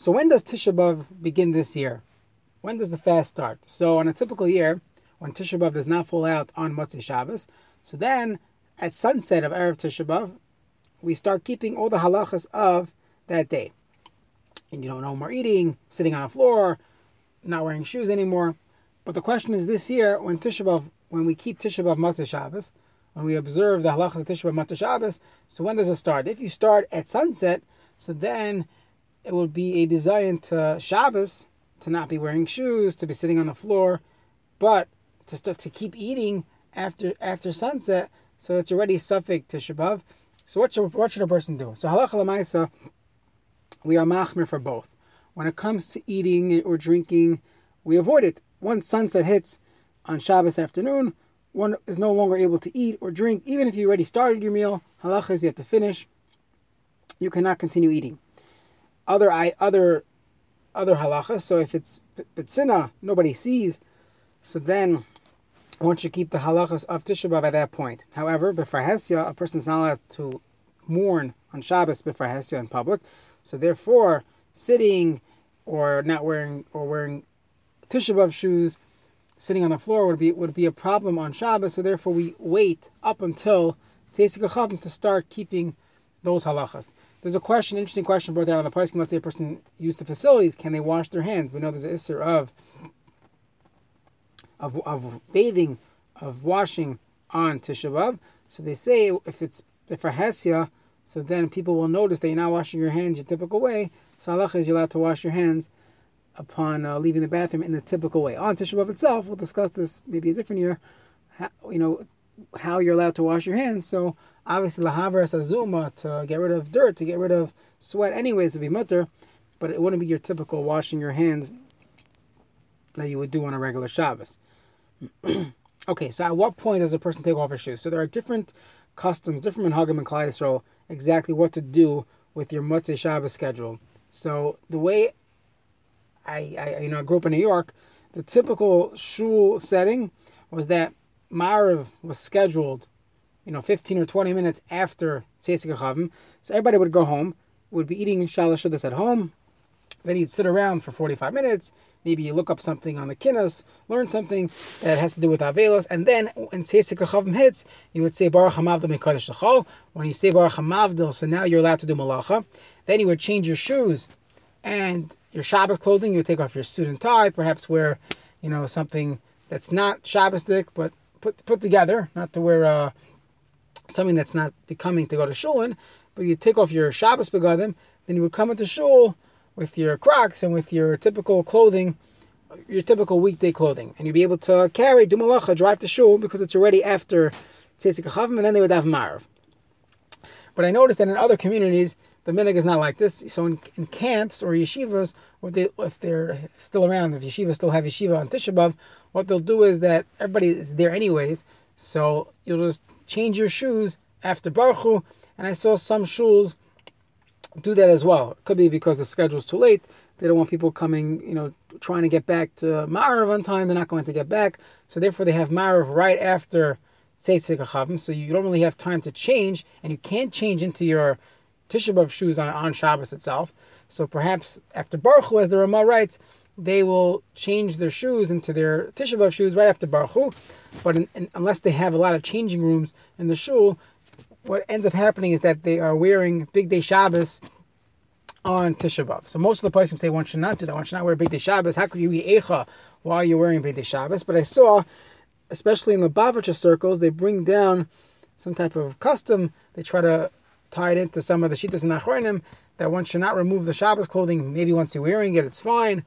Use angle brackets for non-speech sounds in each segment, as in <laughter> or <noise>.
So when does Tisha B'av begin this year? When does the fast start? So on a typical year, when Tisha B'av does not fall out on Motzei Shabbos, so then at sunset of Erev Tisha B'av, we start keeping all the halachas of that day. And you don't know more eating, sitting on the floor, not wearing shoes anymore. But the question is this year, when Tisha B'av, when we keep Tisha B'av Motzei Shabbos, when we observe the halachas of Tisha B'av Motzei Shabbos, so when does it start? If you start at sunset, so then it would be a bizayon to Shabbos to not be wearing shoes, to be sitting on the floor, but to start to keep eating after after sunset. So it's already suffix to B'av. So what should what should a person do? So halacha lemaisa, we are machmir for both. When it comes to eating or drinking, we avoid it. Once sunset hits on Shabbos afternoon, one is no longer able to eat or drink, even if you already started your meal. Halacha is you have to finish. You cannot continue eating. Other other other halachas. So if it's betzina, nobody sees. So then one should keep the halachas of Tisha B'av at that point. However, b'farhesia, a person is not allowed to mourn on Shabbos b'farhesia in public. So therefore, sitting or not wearing or wearing Tisha B'av shoes, sitting on the floor would be would be a problem on Shabbos. So therefore, we wait up until Tzeisik to start keeping those halachas. There's a question, interesting question brought down on the poskim. Let's say a person used the facilities, can they wash their hands? We know there's an issur of, of of bathing, of washing on Tisha B'av. So they say if it's if for Hesia, so then people will notice that you're not washing your hands your typical way. So halacha is you're allowed to wash your hands upon uh, leaving the bathroom in the typical way. On Tisha B'av itself, we'll discuss this maybe a different year. How, you know how you're allowed to wash your hands. So obviously lahavras azuma to get rid of dirt, to get rid of sweat, anyways, would be mutter, but it wouldn't be your typical washing your hands that you would do on a regular Shabbos. <clears throat> okay, so at what point does a person take off his shoes? So there are different customs, different minhagim and Yisrael, exactly what to do with your Motzei Shabbos schedule. So the way I, I you know I grew up in New York, the typical shul setting was that Marav was scheduled, you know, 15 or 20 minutes after Tzeisik Chavim. So everybody would go home, would be eating Shalosh Shudas at home. Then you'd sit around for 45 minutes. Maybe you look up something on the Kinnos, learn something that has to do with Avelos. And then when Tzeisik Chavim hits, you would say Baruch HaMavdil Shachol. When you say Baruch HaMavdil, so now you're allowed to do Malacha. Then you would change your shoes and your Shabbos clothing. You would take off your suit and tie, perhaps wear, you know, something that's not Shabbosdik, but put put together, not to wear uh, something that's not becoming to go to shul in, but you take off your Shabbos begadim, then you would come into shul with your Crocs and with your typical clothing, your typical weekday clothing, and you'd be able to carry do malacha, drive to shul because it's already after tzitzik chavim, and then they would have marv. But I noticed that in other communities, the minig is not like this. So in, in camps or yeshivas, or they, if they're still around, if yeshivas still have yeshiva on Tisha B'av, what they'll do is that everybody is there anyways. So you'll just change your shoes after Baruch And I saw some shuls do that as well. It could be because the schedule's too late. They don't want people coming, you know, trying to get back to Marav on time. They're not going to get back. So therefore they have Marav right after Tzeitzik. So you don't really have time to change, and you can't change into your Tisha B'av shoes on, on Shabbos itself. So perhaps after Baruch Hu, as the Ramah writes, they will change their shoes into their Tisha B'av shoes right after Baruch Hu. But in, in, unless they have a lot of changing rooms in the shul, what ends up happening is that they are wearing Bigdei Shabbos on Tisha B'av. So most of the places say one should not do that. One should not wear Bigdei Shabbos. How could you eat Eicha while you're wearing Bigdei Shabbos? But I saw, especially in the Lubavitcher circles, they bring down some type of custom. They try to tied into some of the Shitas and Achronim that one should not remove the Shabbos clothing. Maybe once you're wearing it, it's fine.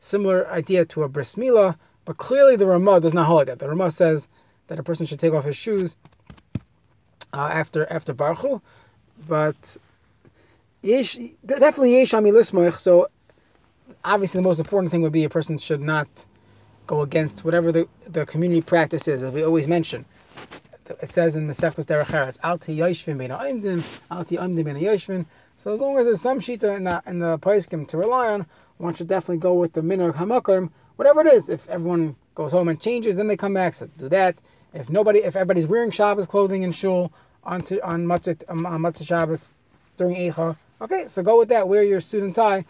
Similar idea to a bris milah, but clearly the Ramah does not hold that. The Ramah says that a person should take off his shoes uh, after after Baruch but yesh, definitely yesh ami So obviously, the most important thing would be a person should not go against whatever the, the community practice is, as we always mention it says in the Seftas Derech Eretz, Alti Yoshvin Bein Oimdim, Alti Oimdim Bein Yoshvin. So as long as there's some shita in the in the Paiskim to rely on, one should definitely go with the Minhag HaMakom, whatever it is. If everyone goes home and changes, then they come back. So do that. If nobody, if everybody's wearing Shabbos clothing in shul on to, on Motzei um, on Motzei Shabbos during Eicha, okay, so go with that. Wear your suit and tie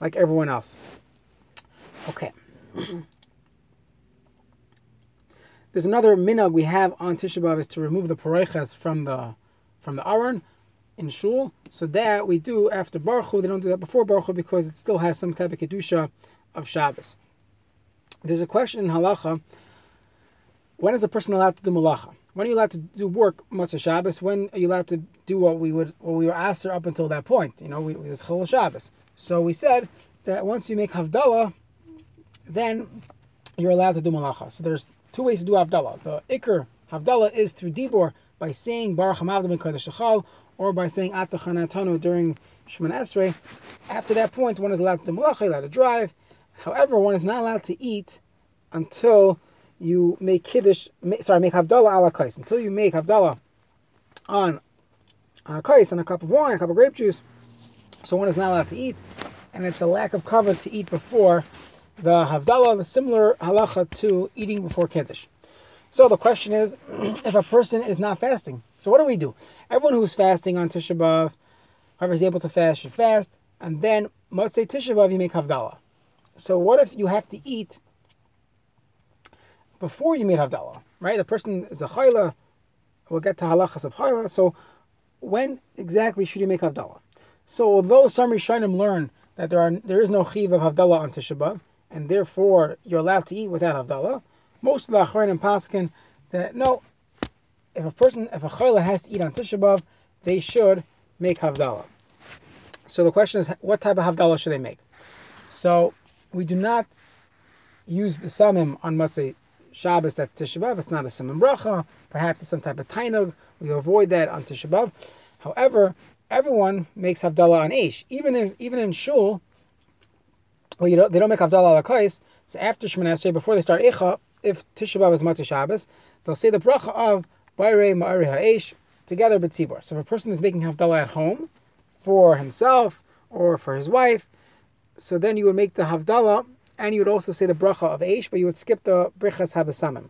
like everyone else. Okay. <clears throat> There's another minhag we have on Tisha B'av is to remove the pareiches from the from the aron in shul. So that we do after Baruch. They don't do that before Baruch because it still has some type of kedusha of Shabbos. There's a question in halacha. When is a person allowed to do malacha? When are you allowed to do work Motzei Shabbos? When are you allowed to do what we would what we were asked up until that point? You know, we, it's Chol Shabbos. So we said that once you make Havdalah, then you're allowed to do malacha. So there's two ways to do Havdalah. The Iker Havdalah is through Dibor by saying Baruch Hamavdim Kodesh or by saying Atah Chonantanu during Shemoneh Esrei. After that point, one is allowed to do malacha, allowed to drive. However, one is not allowed to eat until you make kiddush. Sorry, make havdalah ala kais. Until you make havdalah on on a kais, on a cup of wine, a cup of grape juice. So one is not allowed to eat, and it's a lack of cover to eat before the havdalah. The similar halacha to eating before kiddush. So the question is, <clears throat> if a person is not fasting, so what do we do? Everyone who's fasting on Tisha B'av, whoever is able to fast should fast, and then Motzei Tisha B'av you make havdalah. So what if you have to eat before you made Havdalah, right? The person is a chayla. We'll get to halachas of chayla. So when exactly should you make Havdalah? So although some Rishonim learn that there are there is no chiv of Havdalah on Tisha B'av, and therefore you're allowed to eat without Havdalah, most of the Achronim paskin that no, if a person, if a chayla has to eat on Tisha B'av, they should make Havdalah. So the question is, what type of Havdalah should they make? So we do not use besamim on Motzei Shabbos, that's Tisha B'Av. It's not a Siman Bracha. Perhaps it's some type of Tainug. We avoid that on Tisha B'Av. However, everyone makes Havdalah on Aish. Even in, even in Shul, well, you don't, they don't make Havdalah on Kais. So after Shemoneh Esrei, before they start Eicha, if Tisha B'Av is Motzei Shabbos, they'll say the Bracha of Bayrei Ma'ari HaEish together with Tzibor. So if a person is making Havdalah at home for himself or for his wife, so then you would make the Havdalah and you would also say the bracha of Eish, but you would skip the brichas habasamim.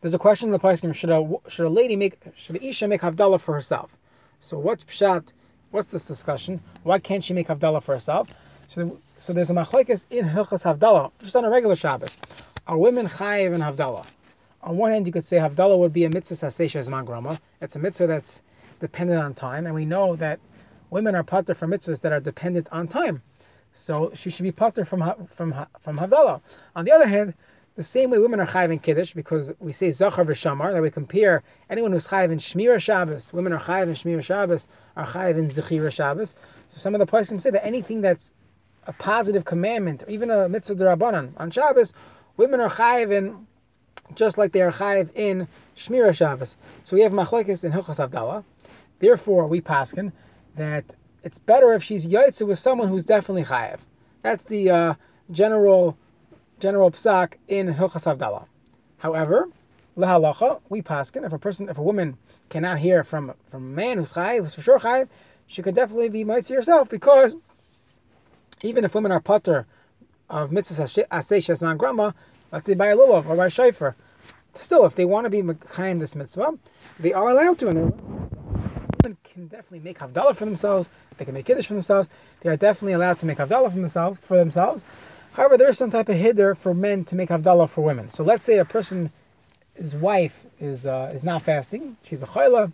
There's a question in the Paiskim, should a, should a lady make, should Isha make Havdalah for herself? So what's Pshat, what's this discussion? Why can't she make Havdalah for herself? So, so there's a machlekes in Hilchas Havdalah, just on a regular Shabbos. Are women chayiv in Havdalah? On one hand, you could say Havdalah would be a mitzvah sasesha zman It's a mitzvah that's dependent on time, and we know that women are pater for mitzvahs that are dependent on time. So she should be pater from from from Havdalah. On the other hand, the same way women are chayiv in Kiddush, because we say Zachar v'Shamar, that we compare anyone who's chayiv in Shmira Shabbos, women are chayiv in Shmira Shabbos, are chayiv in Zechira Shabbos. So some of the places say that anything that's a positive commandment, or even a mitzvah derabanan on Shabbos, women are chayiv in just like they are chayiv in Shmira Shabbos. So we have machlekes in Hilchas Havdalah. Therefore, we paskin that it's better if she's yaitzu with someone who's definitely chayev. That's the uh, general general psak in Hilchas Havdalah. However, lehalacha we paskin if a person if a woman cannot hear from from a man who's chayev who's for sure chayev, she could definitely be mitzvah herself because even if women are putter of mitzvahs asay man grandma, let's say by a lulav or by shayfer, still if they want to be behind this mitzvah, they are allowed to. women can definitely make havdalah for themselves. They can make kiddush for themselves. They are definitely allowed to make havdalah for themselves. For themselves. However, there is some type of hider for men to make havdalah for women. So let's say a person, his wife is uh, is not fasting. She's a chayla.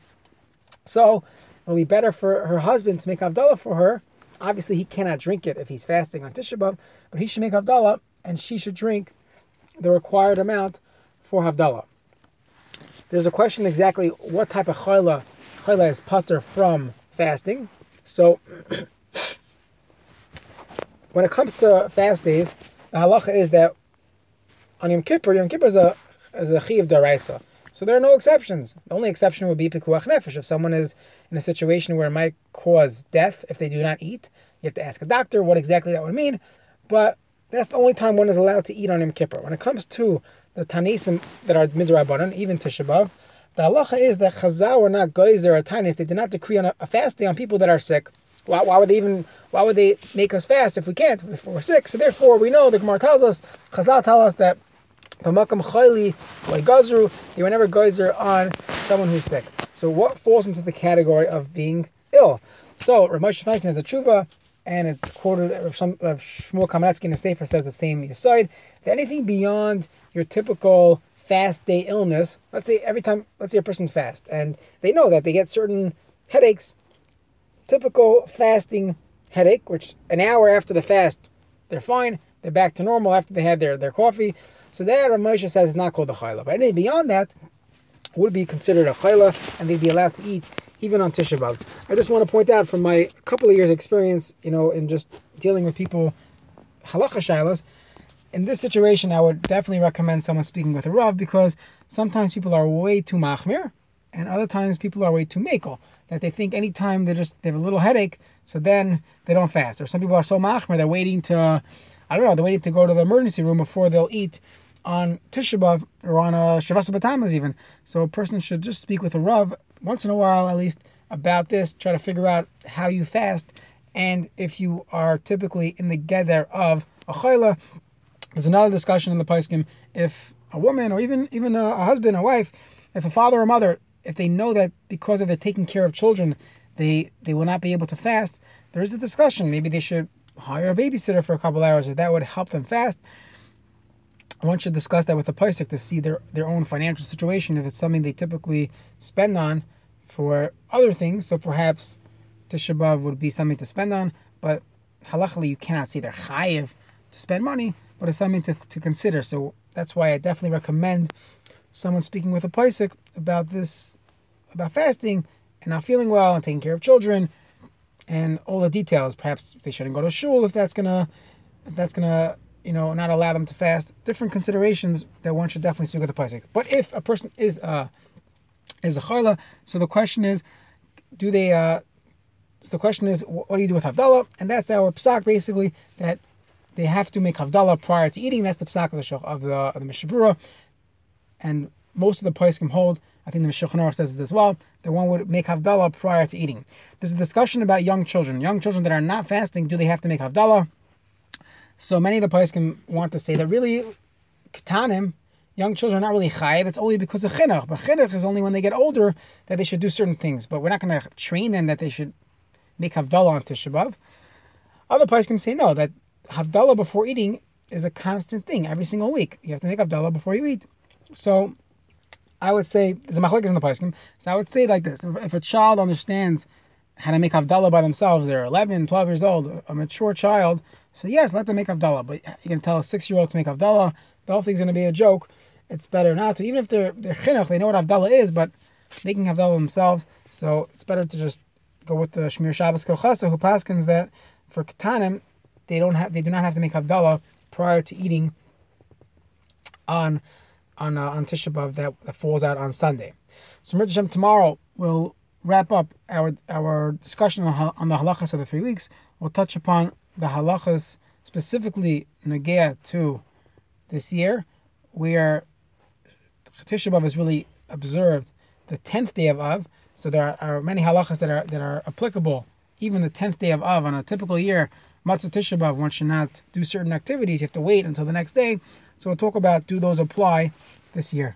So it'll be better for her husband to make havdalah for her. Obviously, he cannot drink it if he's fasting on Tisha B'av, but he should make havdalah, and she should drink the required amount for havdalah. There's a question exactly what type of chayla chayla is putter from fasting. So, <coughs> when it comes to fast days, the halacha is that on Yom Kippur, Yom Kippur is a is a chi of daraisa. So there are no exceptions. The only exception would be pikuach nefesh. If someone is in a situation where it might cause death if they do not eat, you have to ask a doctor what exactly that would mean. But that's the only time one is allowed to eat on Yom Kippur. When it comes to the tanisim that are midrabanan, even Tisha B'av, the halacha is that Chazal were not geyser or tainis. They did not decree on a, a fast day on people that are sick. Why, why, would they even? Why would they make us fast if we can't? If we're sick. So therefore, we know the Gemara tells us, Chazal tell us that they were never geyser on someone who's sick. So what falls into the category of being ill? So Rav Moshe Feinstein has a tshuva and it's quoted of some of Shmuel Kamenetsky in the Sefer says the same aside that anything beyond your typical fast day illness, let's say every time, let's say a person's fast, and they know that they get certain headaches, typical fasting headache, which an hour after the fast, they're fine, they're back to normal after they had their, their coffee. So that Rav Moshe says is not called a chayla. But anything beyond that would be considered a chayla, and they'd be allowed to eat even on Tisha B'Av. I just want to point out from my couple of years experience, you know, in just dealing with people halacha shaylas, in this situation, I would definitely recommend someone speaking with a Rav because sometimes people are way too machmir, and other times people are way too makel. That they think anytime they just they have a little headache, so then they don't fast. Or some people are so machmir they're waiting to, I don't know, they're waiting to go to the emergency room before they'll eat on Tisha B'av or on uh, a Shavasa Batamas even. So a person should just speak with a Rav once in a while at least about this, try to figure out how you fast, and if you are typically in the geder of a chayla, there's another discussion in the Paiskim if a woman or even even a, a husband or wife, if a father or mother, if they know that because of their taking care of children, they they will not be able to fast, there is a discussion. Maybe they should hire a babysitter for a couple hours, if that would help them fast. One should discuss that with the Paisik to see their, their own financial situation, if it's something they typically spend on for other things. So perhaps Tisha B'Av would be something to spend on, but halachically you cannot see they're chayiv to spend money but it's something to, to consider. So that's why I definitely recommend someone speaking with a Paisik about this, about fasting and not feeling well and taking care of children and all the details. Perhaps they shouldn't go to shul if that's gonna, if that's gonna, you know, not allow them to fast. Different considerations that one should definitely speak with the Paisik. But if a person is a, is a chayla, so the question is, do they, uh, so the question is, what do you do with Havdalah? And that's our psak basically, that they have to make havdalah prior to eating. That's the psak of the of the, of the Mishnah Berurah. And most of the poskim hold, I think the Mishulchan says this as well, that one would make havdalah prior to eating. There's a discussion about young children. Young children that are not fasting, do they have to make havdalah? So many of the poskim want to say that really, ketanim, young children are not really chayiv. It's only because of chinuch. But chinuch is only when they get older that they should do certain things. But we're not going to train them that they should make havdalah on Tisha B'av. Other poskim say no, that Havdalah before eating is a constant thing every single week. You have to make Havdalah before you eat. So I would say, there's a machlekes in the Paiskim, so I would say like this, if, if, a child understands how to make Havdalah by themselves, they're 11, 12 years old, a mature child, so yes, let them make Havdalah, but you can tell a six-year-old to make Havdalah, the whole thing's going to be a joke, it's better not to, even if they're, they're chinuch, they know what Havdalah is, but making Havdalah themselves, so it's better to just go with the Shemiras Shabbos Kehilchasa, who paskins that for Katanim, they don't have they do not have to make Havdalah prior to eating on on uh, on Tisha B'av that, that falls out on Sunday. So Mirza Hashem, tomorrow we'll wrap up our our discussion on, on the halachas of the three weeks. We'll touch upon the halachas specifically negea to this year, where Tisha B'av is really observed the tenth day of Av. So there are, are, many halachas that are that are applicable even the tenth day of Av on a typical year Motzei Tisha B'Av, one should not do certain activities. You have to wait until the next day. So we'll talk about do those apply this year.